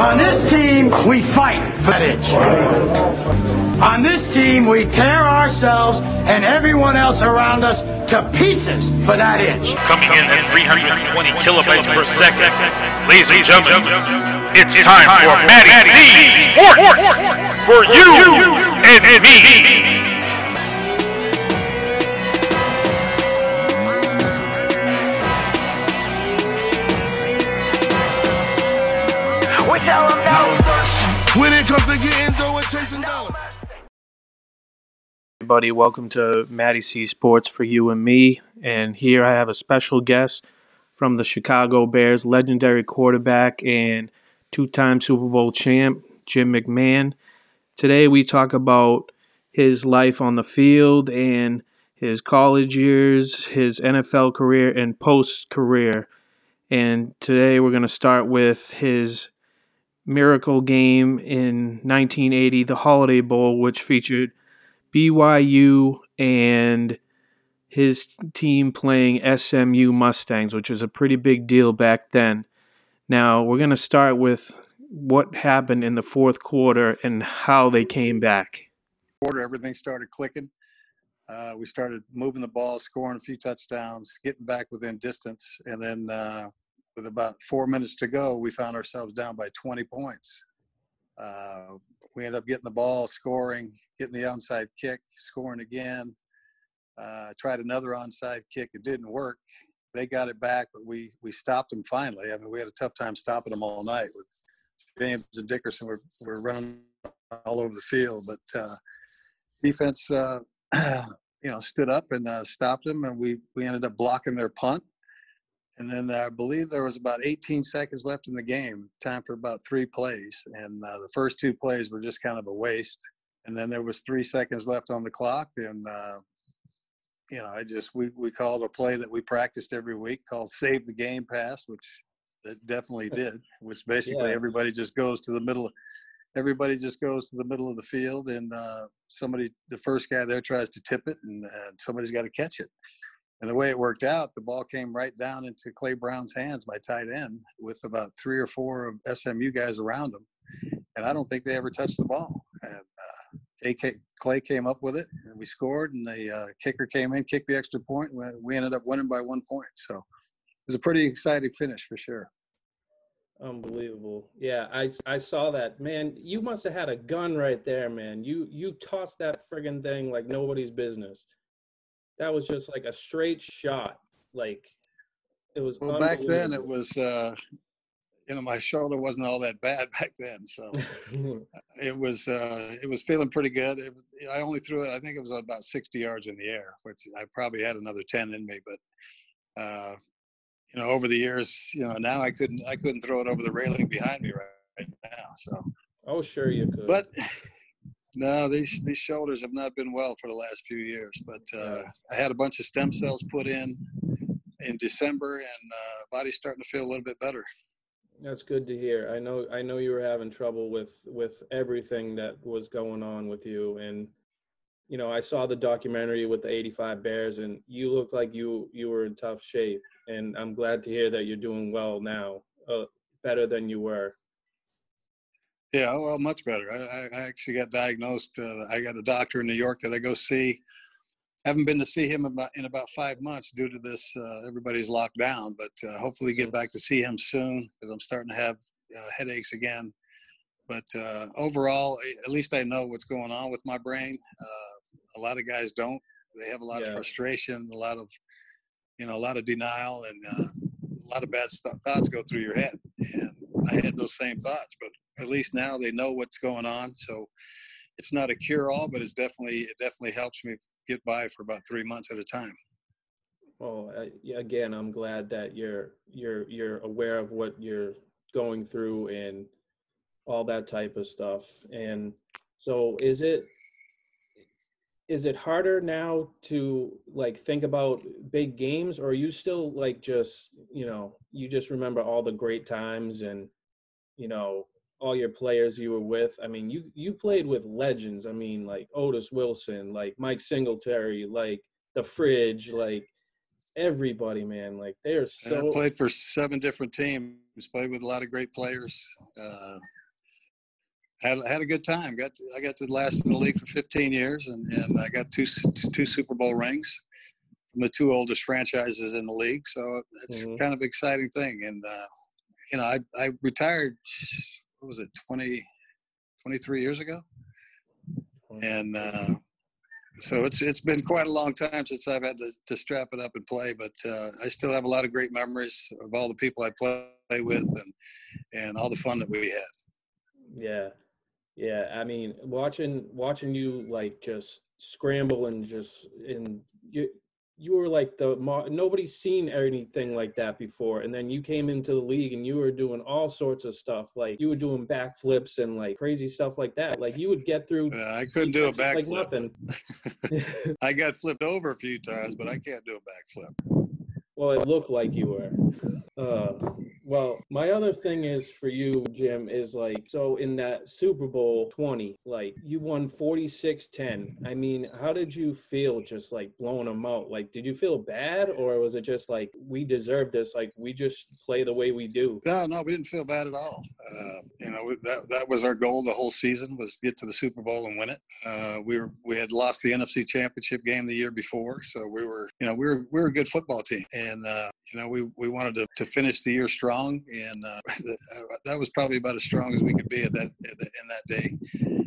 On this team, we fight for that itch. On this team, we tear ourselves and everyone else around us to pieces for that itch. Coming in at 320 kilobytes per second. Ladies and gentlemen, it's time for Matty C Sports for you and me. We tell them no. When it comes to getting dough and chasing dollars. everybody. Welcome to Matty C Sports for you and me. And here I have a special guest from the Chicago Bears, legendary quarterback and two time Super Bowl champ, Jim McMahon. Today we talk about his life on the field and his college years, his NFL career, and post career. And today we're going to start with his miracle game in 1980, the Holiday Bowl, which featured BYU and his team playing SMU Mustangs, which was a pretty big deal back then. Now, we're going to start with what happened in the fourth quarter and how they came back. quarter, everything started clicking. Uh, we started moving the ball, scoring a few touchdowns, getting back within distance, and then uh, with about four minutes to go, we found ourselves down by 20 points. Uh, we ended up getting the ball, scoring, getting the onside kick, scoring again. Uh, tried another onside kick, it didn't work. They got it back, but we we stopped them finally. I mean, we had a tough time stopping them all night. With James and Dickerson were were running all over the field, but uh, defense, uh, you know, stood up and uh, stopped them, and we we ended up blocking their punt. And then I believe there was about 18 seconds left in the game, time for about three plays, and uh, the first two plays were just kind of a waste. And then there was three seconds left on the clock, and uh, you know, I just we we called a play that we practiced every week called "Save the Game Pass," which it definitely did. Which basically Yeah. everybody just goes to the middle everybody just goes to the middle of the field and uh, somebody the first guy there tries to tip it and, and somebody's got to catch it and the way it worked out the ball came right down into clay brown's hands my tight end with about three or four of smu guys around him and i don't think they ever touched the ball and uh, AK, clay came up with it and we scored and the uh, kicker came in kicked the extra point we- ended up winning by one point so it was a pretty exciting finish for sure Unbelievable. Yeah, I I saw that. Man, you must have had a gun right there, man. You you tossed that friggin' thing like nobody's business. That was just like a straight shot. Like it was well back then it was uh, you know my shoulder wasn't all that bad back then so it was uh, it was feeling pretty good. It, I only threw it. I think it was about 60 yards in the air, which I probably had another 10 in me. But uh, you know, over the years, you know, now I couldn't I couldn't throw it over the railing behind me right, right now. So, oh sure you could. but no, these these shoulders have not been well for the last few years. But uh, I had a bunch of stem cells put in in December, and uh, body's starting to feel a little bit better. That's good to hear. I know I know you were having trouble with with everything that was going on with you and you know, I saw the documentary with the 85 Bears and you look like you you were in tough shape and I'm glad to hear that you're doing well now. Uh, better than you were. Yeah, well, much better. I, I actually got diagnosed. Uh, I got a doctor in New York that I go see. Haven't been to see him about in about five months due to this. Uh, everybody's locked down, but uh, hopefully get back to see him soon because I'm starting to have uh, headaches again. But uh, overall, at least I know what's going on with my brain. Uh, a lot of guys don't. They have a lot Yeah. of frustration, a lot of, you know, a lot of denial, and uh, a lot of bad st- thoughts go through your head. And I had those same thoughts, but at least now they know what's going on. So it's not a cure-all, but it's definitely it definitely helps me get by for about three months at a time. Well, again, I'm glad that you're you're you're aware of what you're going through and all that type of stuff. And so, is it is it harder now to like think about big games, or are you still like just you know you just remember all the great times and you know all your players you were with? I mean, you you played with legends. I mean, like Otis Wilson, like Mike Singletary, like the Fridge, like everybody, man. Like they're so. I played for seven different teams. Played with a lot of great players. Uh, had had a good time. Got to, I got to last in the league for 15 years, and, and I got two two Super Bowl rings from the two oldest franchises in the league. So it's Mhm. kind of an exciting thing. And uh, you know, I I retired. What was it? 20, 23 years ago, and. Uh, so it's it's been quite a long time since I've had to, to strap it up and play, but uh, I still have a lot of great memories of all the people I play with and and all the fun that we had. Yeah. Yeah. I mean, watching watching you like just scramble and just and you you were like the nobody's seen anything like that before and then you came into the league and you were doing all sorts of stuff like you were doing backflips and like crazy stuff like that like you would get through Uh, I couldn't do a backflip. like nothing I got flipped over a few times, but I can't do a backflip. Well, it looked like you were. Uh, well, my other thing is for you, Jim, is like, so in that Super Bowl 20, like you won 46 10. I mean, how did you feel just like blowing them out? Like, did you feel bad or was it just like, we deserve this? Like, we just play the way we do? No, no, we didn't feel bad at all. Uh, you know, that that was our goal the whole season was get to the Super Bowl and win it. Uh, we were we had lost the NFC Championship game the year before, so we were you know we were we were a good football team, and uh, you know we we wanted to, to finish the year strong, and uh, that was probably about as strong as we could be at that in that day.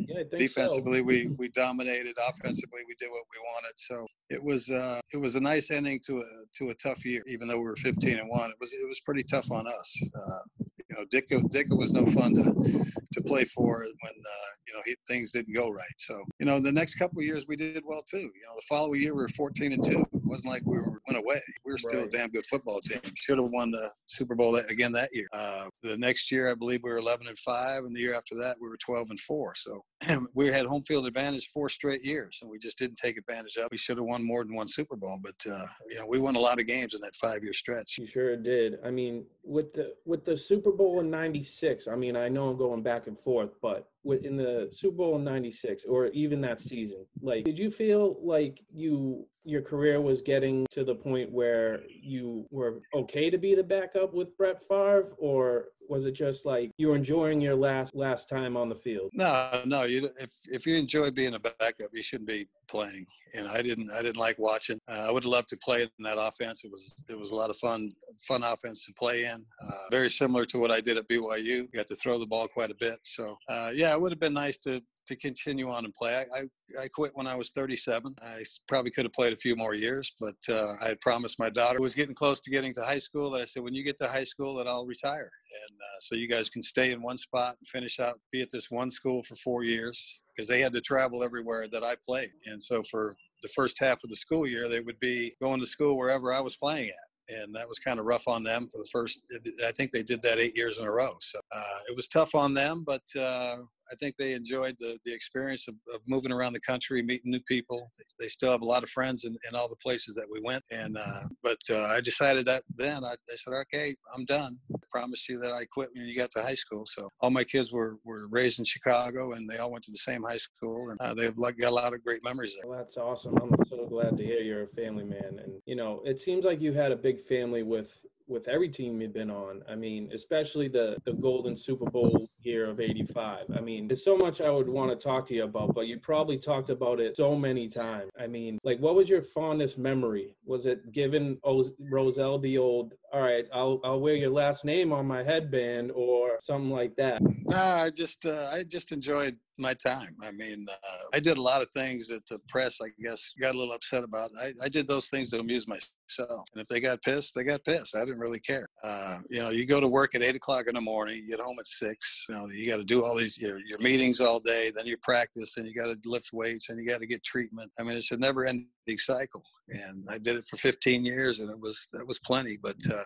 Yeah, defensively we we dominated. Offensively we did what we wanted. So it was uh it was a nice ending to a to a tough year even though we were 15 and 1 it was it was pretty tough on us. Uh you know Ditka Ditka was no fun to to play for when uh you know he, things didn't go right. So you know the next couple of years we did well too. You know the following year we were 14 and 2 it wasn't like we were went away. We were still Right. a damn good football team. Should have won the Super Bowl that- again that year. Uh the next year I believe we were 11 and 5 and the year after that we were 12 and 4 so we had home field advantage four straight years, and we just didn't take advantage of. it. We should have won more than one Super Bowl, but uh, you know we won a lot of games in that five-year stretch. You sure did. I mean, with the with the Super Bowl in '96. I mean, I know I'm going back and forth, but with, in the Super Bowl in '96, or even that season, like, did you feel like you your career was getting to the point where you were okay to be the backup with Brett Favre, or was it just like you were enjoying your last last time on the field? No, no. You if if you enjoy being a backup, you shouldn't be playing. And I didn't. I didn't like watching. Uh, I would loved to play in that offense. It was it was a lot of fun fun offense to play in. Uh, very similar to what I did at BYU. You got to throw the ball quite a bit. So uh, yeah, it would have been nice to to continue on and play. I, I, I quit when I was 37. I probably could have played a few more years, but uh, I had promised my daughter was getting close to getting to high school that I said, when you get to high school, that I'll retire, and uh, so you guys can stay in one spot and finish out, be at this one school for four years because they had to travel everywhere that I played, and so for the first half of the school year, they would be going to school wherever I was playing at and that was kind of rough on them for the first. I think they did that eight years in a row. So uh, it was tough on them, but uh, I think they enjoyed the the experience of, of moving around the country, meeting new people. They still have a lot of friends in, in all the places that we went. And uh, but uh, I decided that then I, I said, okay, I'm done. I promised you that I quit when you got to high school. So all my kids were were raised in Chicago, and they all went to the same high school, and uh, they've got a lot of great memories there. Well, that's awesome. I'm so glad to hear you're a family man. And you know, it seems like you had a big family with with every team you've been on. I mean, especially the the Golden Super Bowl year of '85. I mean, there's so much I would want to talk to you about, but you probably talked about it so many times. I mean, like, what was your fondest memory? Was it giving Oz- Rozelle the old, "All right, I'll I'll wear your last name on my headband" or something like that? No, I just uh, I just enjoyed my time. I mean, uh, I did a lot of things that the press, I guess, got a little upset about. I, I did those things to amuse myself, and if they got pissed, they got pissed. I didn't really care. Uh, you know, you go to work at eight o'clock in the morning, you get home at six. You know, you got to do all these your, your meetings all day, then you practice, and you got to lift weights, and you got to get treatment. I mean, it's a never-ending cycle, and I did it for 15 years, and it was that was plenty. But uh,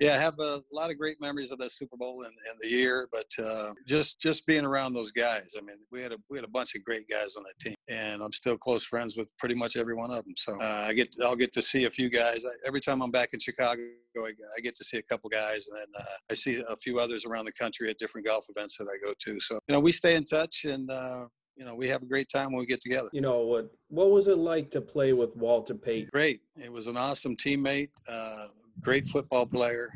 yeah, I have a lot of great memories of that Super Bowl and, and the year. But uh, just just being around those guys, I mean, we had a we had a bunch of great guys on that team, and I'm still close friends with pretty much every one of them. So uh, I get I'll get to see a few guys I, every time I'm back in Chicago. I, I get to see a couple guys, and then uh, I see a few others around the country at different golf events that I go to. So you know, we stay in touch, and uh, you know, we have a great time when we get together. You know what? What was it like to play with Walter Payton? Great. It was an awesome teammate, uh, great football player.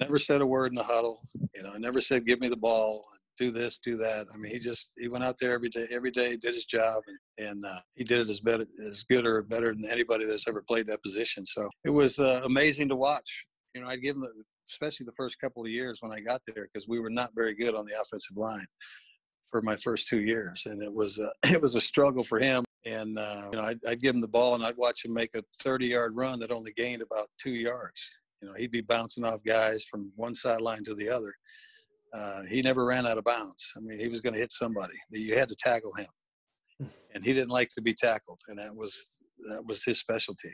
Never said a word in the huddle. You know, never said, "Give me the ball." Do this, do that. I mean, he just he went out there every day, every day, did his job, and, and uh, he did it as better, as good or better than anybody that's ever played that position. So it was uh, amazing to watch. You know, I'd give him, the, especially the first couple of years when I got there, because we were not very good on the offensive line for my first two years, and it was a, it was a struggle for him. And uh, you know, I'd, I'd give him the ball, and I'd watch him make a 30-yard run that only gained about two yards. You know, he'd be bouncing off guys from one sideline to the other. Uh, he never ran out of bounds. I mean, he was going to hit somebody. You had to tackle him, and he didn't like to be tackled, and that was that was his specialty.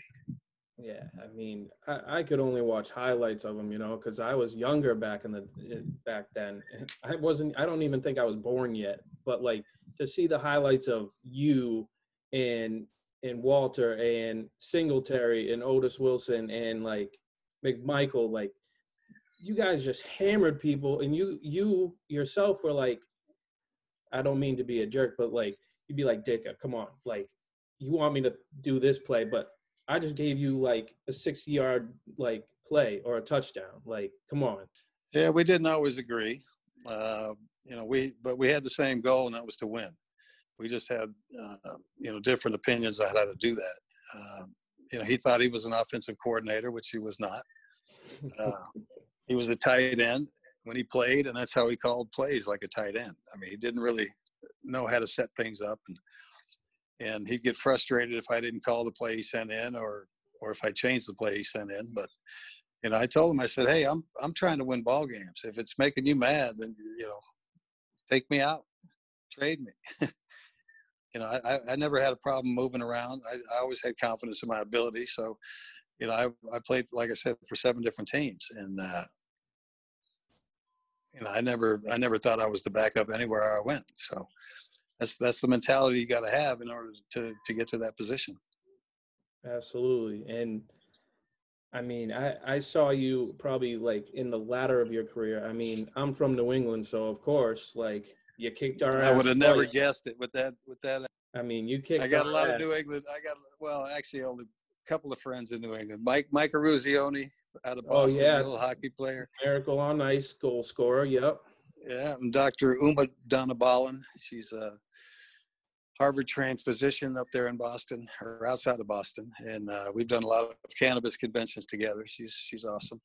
Yeah, I mean, I, I could only watch highlights of them, you know, because I was younger back in the eh, back then. I wasn't. I don't even think I was born yet. But like to see the highlights of you and and Walter and Singletary and Otis Wilson and like McMichael, like you guys just hammered people, and you you yourself were like, I don't mean to be a jerk, but like you'd be like, Ditka, come on, like you want me to do this play, but I just gave you like a 60 yard like play or a touchdown. Like, come on. Yeah, we didn't always agree. Uh, you know, we but we had the same goal, and that was to win. We just had uh, you know different opinions on how to do that. Uh, you know, he thought he was an offensive coordinator, which he was not. Uh, he was a tight end when he played, and that's how he called plays like a tight end. I mean, he didn't really know how to set things up, and and he'd get frustrated if I didn't call the play he sent in or or if I changed the play he sent in. But you know, I told him I said, "Hey, I'm I'm trying to win ball games. If it's making you mad, then you know, take me out, trade me." you know, I, I never had a problem moving around. I, I always had confidence in my ability. So, you know, I, I played, like I said, for seven different teams, and uh, you know, I never I never thought I was the backup anywhere I went. So, that's that's the mentality you got to have in order to to get to that position. Absolutely, and I mean, I I saw you probably like in the latter of your career. I mean, I'm from New England, so of course, like you kicked our. Ass. I would have never guessed it with that with that. I mean, you kicked. I got a lot ass. of New England. I got well, actually, only a couple of friends in New England. Mike Mike Eruzione out of Oh, Boston, yeah. little hockey player. Miracle on Ice goal scorer. Yep. Yeah, and Dr. Uma Dhanabalan. She's a Harvard trained physician up there in Boston or outside of Boston. And uh, we've done a lot of cannabis conventions together. She's she's awesome.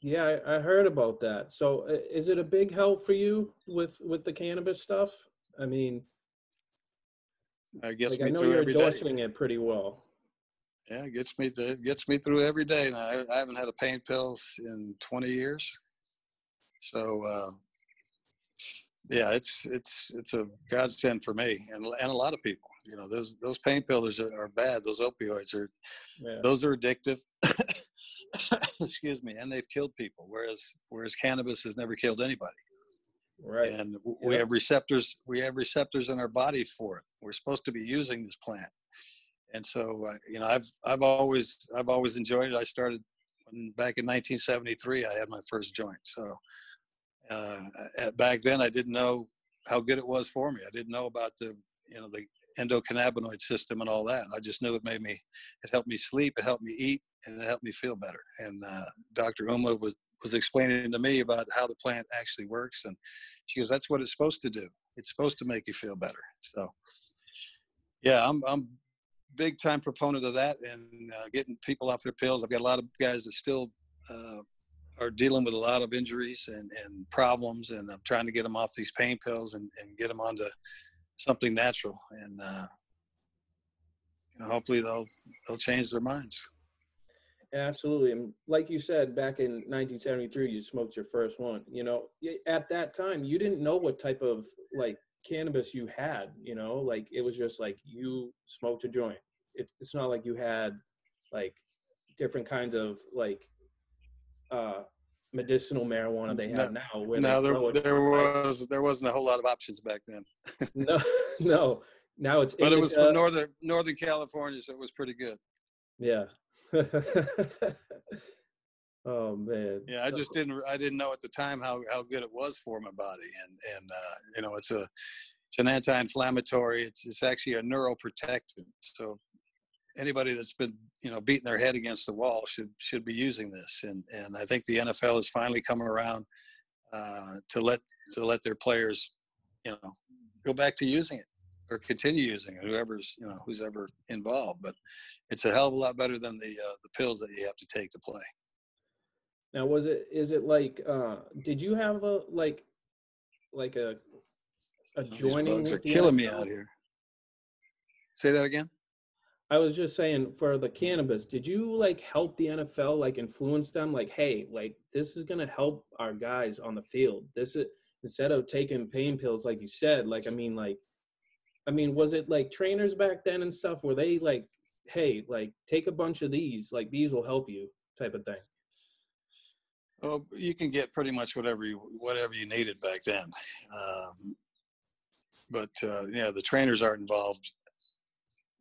Yeah, I, I heard about that. So, uh, is it a big help for you with with the cannabis stuff? I mean, Uh, gets like, I me know through you're every day. endorsing it pretty well. Yeah, it gets me th- it gets me through every day. Now I, I haven't had a pain pill in 20 years. So uh, yeah, it's it's it's a godsend for me and and a lot of people. You know, those those pain pillars are, are bad. Those opioids are Yeah. those are addictive. Excuse me, and they've killed people. Whereas whereas cannabis has never killed anybody. Right. And w- we have receptors. We have receptors in our body for it. We're supposed to be using this plant. And so, uh, you know, I've I've always I've always enjoyed it. I started when, back in 1973. I had my first joint. So uh, at, back then, I didn't know how good it was for me. I didn't know about the you know the endocannabinoid system and all that. I just knew it made me. It helped me sleep. It helped me eat, and it helped me feel better. And uh, Dr. Uma was was explaining to me about how the plant actually works, and she goes, "That's what it's supposed to do. It's supposed to make you feel better." So, yeah, I'm I'm big time proponent of that and uh, getting people off their pills. I've got a lot of guys that still uh, are dealing with a lot of injuries and, and problems, and I'm trying to get them off these pain pills and, and get them onto something natural. And uh, you know, hopefully they'll they'll change their minds. Absolutely. And like you said, back in 1973, you smoked your first one. You know, at that time, you didn't know what type of like cannabis you had, you know, like it was just like you smoked a joint. It, it's not like you had like different kinds of like uh medicinal marijuana they have now. where No, there there was there wasn't a whole lot of options back then, no, no. Now it's but it was from northern Northern California, so it was pretty good. Yeah. oh man. Yeah, I just didn't I didn't know at the time how how good it was for my body, and and uh, you know it's a it's an anti-inflammatory. It's it's actually a neuroprotectant. So anybody that's been you know beating their head against the wall should should be using this. And and I think the NFL has finally come around uh, to let to let their players you know go back to using it or continue using it. Whoever's you know who's ever involved, but it's a hell of a lot better than the uh, the pills that you have to take to play. Now, was it is it like uh did you have a like like a a These joining bugs are killing me out here. Say that again. I was just saying for the cannabis, did you like help the NFL like influence them like hey, like this is going to help our guys on the field. This is instead of taking pain pills like you said, like I mean like I mean was it like trainers back then and stuff were they like hey, like take a bunch of these, like these will help you type of thing. Well, you can get pretty much whatever you whatever you needed back then. Um, but uh, yeah, the trainers aren't involved.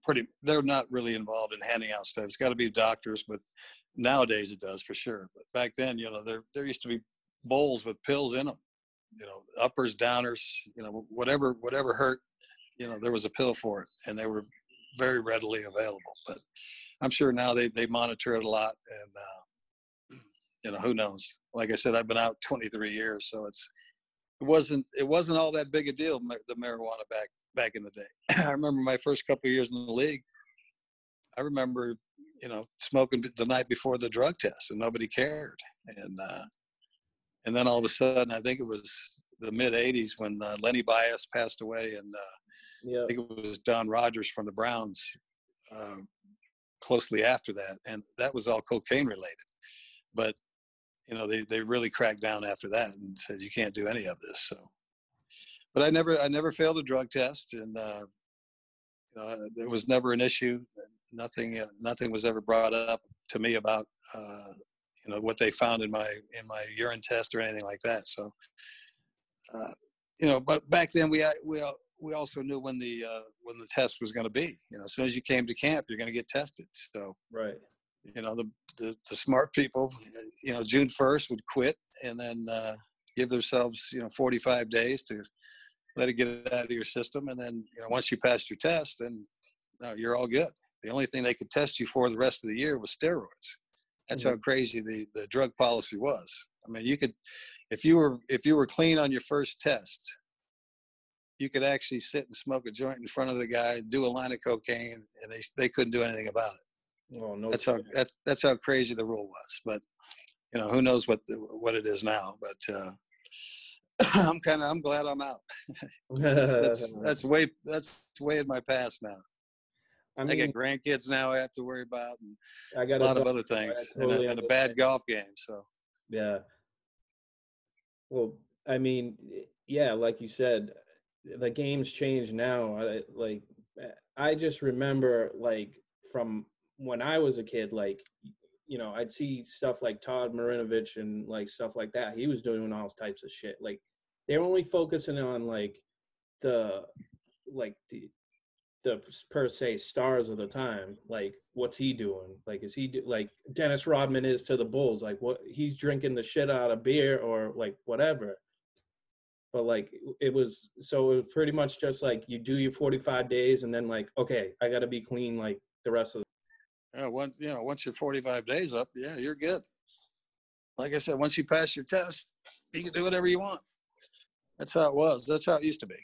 Pretty, they're not really involved in handing out stuff. It's got to be doctors, but nowadays it does for sure. But back then, you know, there there used to be bowls with pills in them. You know, uppers, downers. You know, whatever whatever hurt. You know, there was a pill for it, and they were very readily available. But I'm sure now they they monitor it a lot, and uh, you know, who knows? Like I said, I've been out 23 years, so it's it wasn't it wasn't all that big a deal the marijuana back back in the day. I remember my first couple of years in the league. I remember, you know, smoking the night before the drug test, and nobody cared. And uh, and then all of a sudden, I think it was the mid 80s when uh, Lenny Bias passed away, and uh, Yeah. I think it was Don Rogers from the Browns uh, closely after that, and that was all cocaine related. But you know, they they really cracked down after that and said you can't do any of this. So, but I never I never failed a drug test, and uh, you know, there was never an issue. Nothing uh, nothing was ever brought up to me about uh, you know what they found in my in my urine test or anything like that. So. Uh, you know, but back then we we we also knew when the uh, when the test was going to be. You know, as soon as you came to camp, you're going to get tested. So Right. you know, the the, the smart people, you know, June first would quit and then uh, give themselves you know 45 days to let it get out of your system, and then you know once you passed your test, then no, you're all good. The only thing they could test you for the rest of the year was steroids. That's how crazy the, the drug policy was. I mean, you could, if you were if you were clean on your first test, you could actually sit and smoke a joint in front of the guy, do a line of cocaine, and they they couldn't do anything about it. Oh no. That's how that's that's how crazy the rule was. But you know, who knows what the, what it is now? But uh, I'm kind of I'm glad I'm out. That's that's way that's way in my past now. I I mean, got grandkids now I have to worry about, and I got a lot of other things, I and, a, and a bad golf game. So Yeah. Well, I mean, yeah, like you said, the game's changed now. I, like, I just remember, like, from when I was a kid, like, you know, I'd see stuff like Todd Marinovich and like stuff like that. He was doing all types of shit. Like, they're only focusing on like the, like the, the per se stars of the time. Like, what's he doing? Like, is he do, like Dennis Rodman is to the Bulls? Like, what he's drinking the shit out of beer or like whatever. But like, it was so it was pretty much just like you do your 45 days and then like, okay, I got to be clean like the rest of. Yeah, once you know once you're 45 days up, yeah, you're good. Like I said, once you pass your test, you can do whatever you want. That's how it was. That's how it used to be.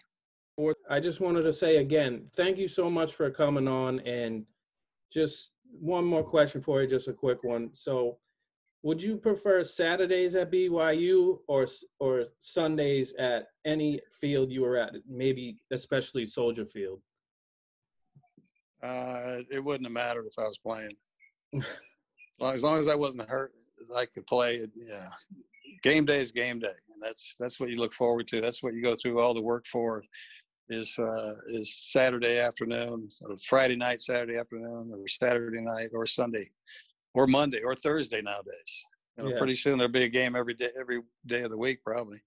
I just wanted to say again, thank you so much for coming on. And just one more question for you, just a quick one. So, would you prefer Saturdays at BYU or or Sundays at any field you were at? Maybe especially Soldier Field. Uh, it wouldn't have mattered if I was playing. as, long, as long as I wasn't hurt, I could play. It, yeah, game day is game day, and that's that's what you look forward to. That's what you go through all the work for. Is uh, is Saturday afternoon, or Friday night, Saturday afternoon, or Saturday night, or Sunday, or Monday, or Thursday nowadays. You know, Yeah. pretty soon there'll be a game every day, every day of the week, probably.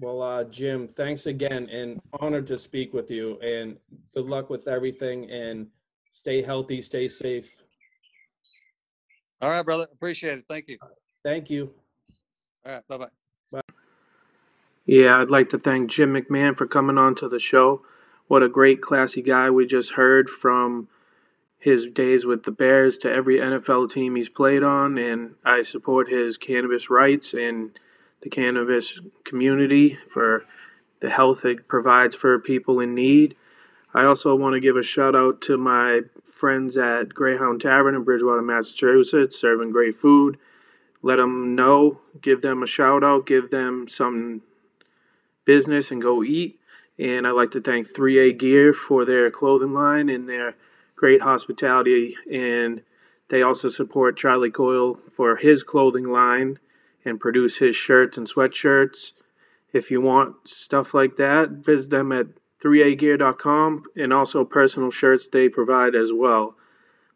Well, uh, Jim, thanks again, and honored to speak with you. And good luck with everything. And stay healthy, stay safe. All right, brother. Appreciate it. Thank you. Thank you. All right. Bye bye. Yeah, I'd like to thank Jim McMahon for coming on to the show. What a great, classy guy we just heard from his days with the Bears to every NFL team he's played on, and I support his cannabis rights and the cannabis community for the health it provides for people in need. I also want to give a shout out to my friends at Greyhound Tavern in Bridgewater, Massachusetts, serving great food. Let them know, give them a shout out, give them some business and go eat. And I'd like to thank 3A Gear for their clothing line and their great hospitality. And they also support Charlie Coyle for his clothing line and produce his shirts and sweatshirts. If you want stuff like that, visit them at 3agear.com and also personal shirts they provide as well.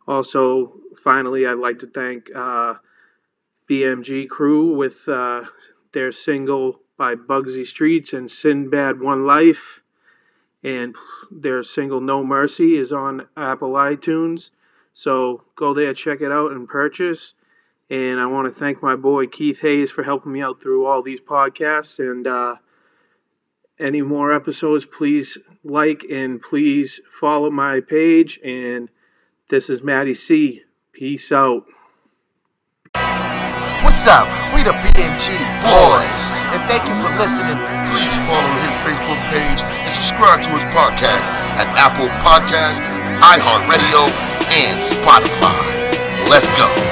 Also, finally, I'd like to thank uh, BMG Crew with uh, their single by Bugsy Streets and Sinbad One Life. And their single No Mercy is on Apple iTunes. So go there, check it out, and purchase. And I want to thank my boy Keith Hayes for helping me out through all these podcasts. And uh, any more episodes, please like and please follow my page. And this is Matty C. Peace out. What's up? We the BMG boys, and thank you for listening. Please follow his Facebook page and subscribe to his podcast at Apple Podcasts, iHeartRadio, and Spotify. Let's go.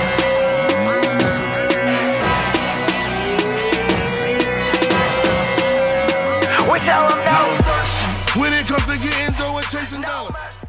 Show them no mercy. When it comes to getting dough and chasing dollars.